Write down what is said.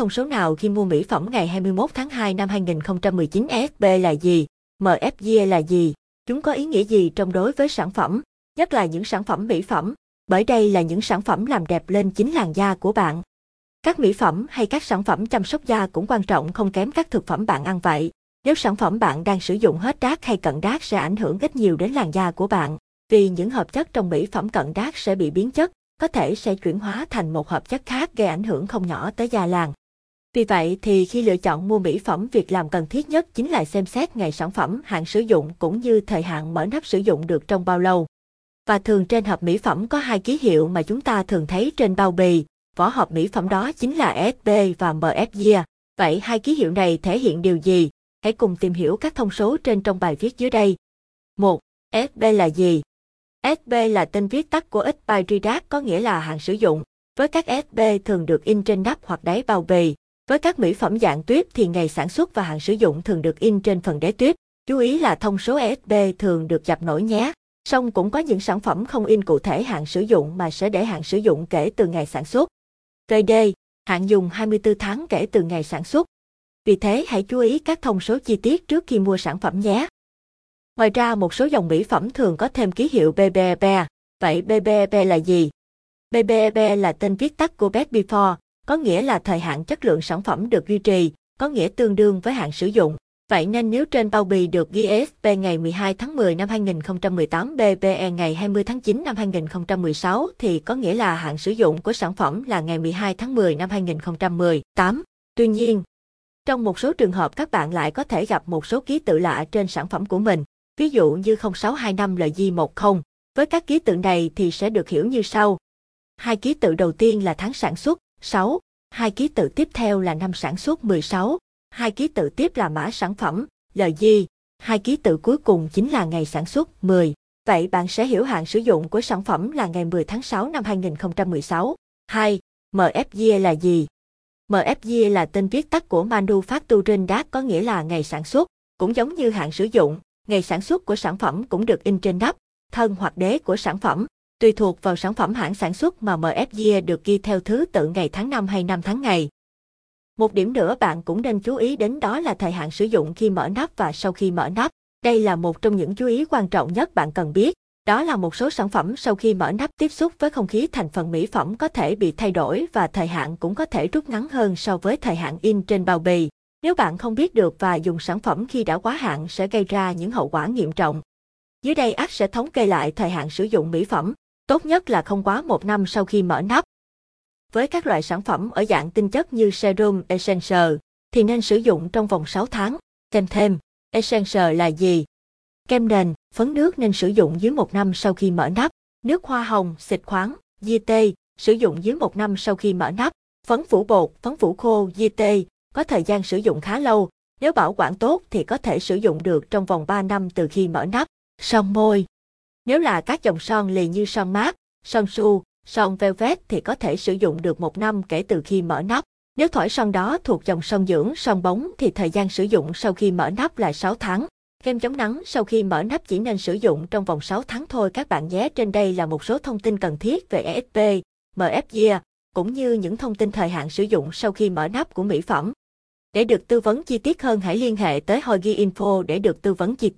thông số nào khi mua mỹ phẩm ngày 21 tháng 2 năm 2019 FB là gì? MFG là gì? Chúng có ý nghĩa gì trong đối với sản phẩm, nhất là những sản phẩm mỹ phẩm, bởi đây là những sản phẩm làm đẹp lên chính làn da của bạn. Các mỹ phẩm hay các sản phẩm chăm sóc da cũng quan trọng không kém các thực phẩm bạn ăn vậy. Nếu sản phẩm bạn đang sử dụng hết đát hay cận đát sẽ ảnh hưởng ít nhiều đến làn da của bạn, vì những hợp chất trong mỹ phẩm cận đát sẽ bị biến chất, có thể sẽ chuyển hóa thành một hợp chất khác gây ảnh hưởng không nhỏ tới da làn. Vì vậy thì khi lựa chọn mua mỹ phẩm việc làm cần thiết nhất chính là xem xét ngày sản phẩm, hạn sử dụng cũng như thời hạn mở nắp sử dụng được trong bao lâu. Và thường trên hộp mỹ phẩm có hai ký hiệu mà chúng ta thường thấy trên bao bì, vỏ hộp mỹ phẩm đó chính là SP và MFG. Vậy hai ký hiệu này thể hiện điều gì? Hãy cùng tìm hiểu các thông số trên trong bài viết dưới đây. 1. SP là gì? SP là tên viết tắt của expiry date có nghĩa là hạn sử dụng. Với các SP thường được in trên nắp hoặc đáy bao bì. Với các mỹ phẩm dạng tuyết thì ngày sản xuất và hạn sử dụng thường được in trên phần đế tuyết Chú ý là thông số SP thường được dập nổi nhé. Song cũng có những sản phẩm không in cụ thể hạn sử dụng mà sẽ để hạn sử dụng kể từ ngày sản xuất. TD, hạn dùng 24 tháng kể từ ngày sản xuất. Vì thế hãy chú ý các thông số chi tiết trước khi mua sản phẩm nhé. Ngoài ra một số dòng mỹ phẩm thường có thêm ký hiệu BBB. Vậy BBB là gì? BBB là tên viết tắt của Best Before, có nghĩa là thời hạn chất lượng sản phẩm được duy trì, có nghĩa tương đương với hạn sử dụng. Vậy nên nếu trên bao bì được ghi SP ngày 12 tháng 10 năm 2018 BPE ngày 20 tháng 9 năm 2016 thì có nghĩa là hạn sử dụng của sản phẩm là ngày 12 tháng 10 năm 2018. Tuy nhiên, trong một số trường hợp các bạn lại có thể gặp một số ký tự lạ trên sản phẩm của mình, ví dụ như 0625 LJ10. Với các ký tự này thì sẽ được hiểu như sau. Hai ký tự đầu tiên là tháng sản xuất, 6. Hai ký tự tiếp theo là năm sản xuất 16. Hai ký tự tiếp là mã sản phẩm, LJ. Hai ký tự cuối cùng chính là ngày sản xuất, 10. Vậy bạn sẽ hiểu hạn sử dụng của sản phẩm là ngày 10 tháng 6 năm 2016. 2. MFG là gì? MFG là tên viết tắt của Manufacturing Date có nghĩa là ngày sản xuất, cũng giống như hạn sử dụng, ngày sản xuất của sản phẩm cũng được in trên nắp, thân hoặc đế của sản phẩm. Tùy thuộc vào sản phẩm hãng sản xuất mà MFG được ghi theo thứ tự ngày tháng năm hay năm tháng ngày. Một điểm nữa bạn cũng nên chú ý đến đó là thời hạn sử dụng khi mở nắp và sau khi mở nắp. Đây là một trong những chú ý quan trọng nhất bạn cần biết. Đó là một số sản phẩm sau khi mở nắp tiếp xúc với không khí thành phần mỹ phẩm có thể bị thay đổi và thời hạn cũng có thể rút ngắn hơn so với thời hạn in trên bao bì. Nếu bạn không biết được và dùng sản phẩm khi đã quá hạn sẽ gây ra những hậu quả nghiêm trọng. Dưới đây app sẽ thống kê lại thời hạn sử dụng mỹ phẩm, tốt nhất là không quá một năm sau khi mở nắp. Với các loại sản phẩm ở dạng tinh chất như serum essential, thì nên sử dụng trong vòng 6 tháng. Thêm thêm, essential là gì? Kem nền, phấn nước nên sử dụng dưới một năm sau khi mở nắp. Nước hoa hồng, xịt khoáng, di tê, sử dụng dưới một năm sau khi mở nắp. Phấn phủ bột, phấn phủ khô, di tê, có thời gian sử dụng khá lâu. Nếu bảo quản tốt thì có thể sử dụng được trong vòng 3 năm từ khi mở nắp. Son môi. Nếu là các dòng son lì như son mát, son su, son velvet thì có thể sử dụng được một năm kể từ khi mở nắp. Nếu thỏi son đó thuộc dòng son dưỡng, son bóng thì thời gian sử dụng sau khi mở nắp là 6 tháng. Kem chống nắng sau khi mở nắp chỉ nên sử dụng trong vòng 6 tháng thôi các bạn nhé. Trên đây là một số thông tin cần thiết về ESP, MFG, cũng như những thông tin thời hạn sử dụng sau khi mở nắp của mỹ phẩm. Để được tư vấn chi tiết hơn hãy liên hệ tới Hogi Info để được tư vấn chi tiết.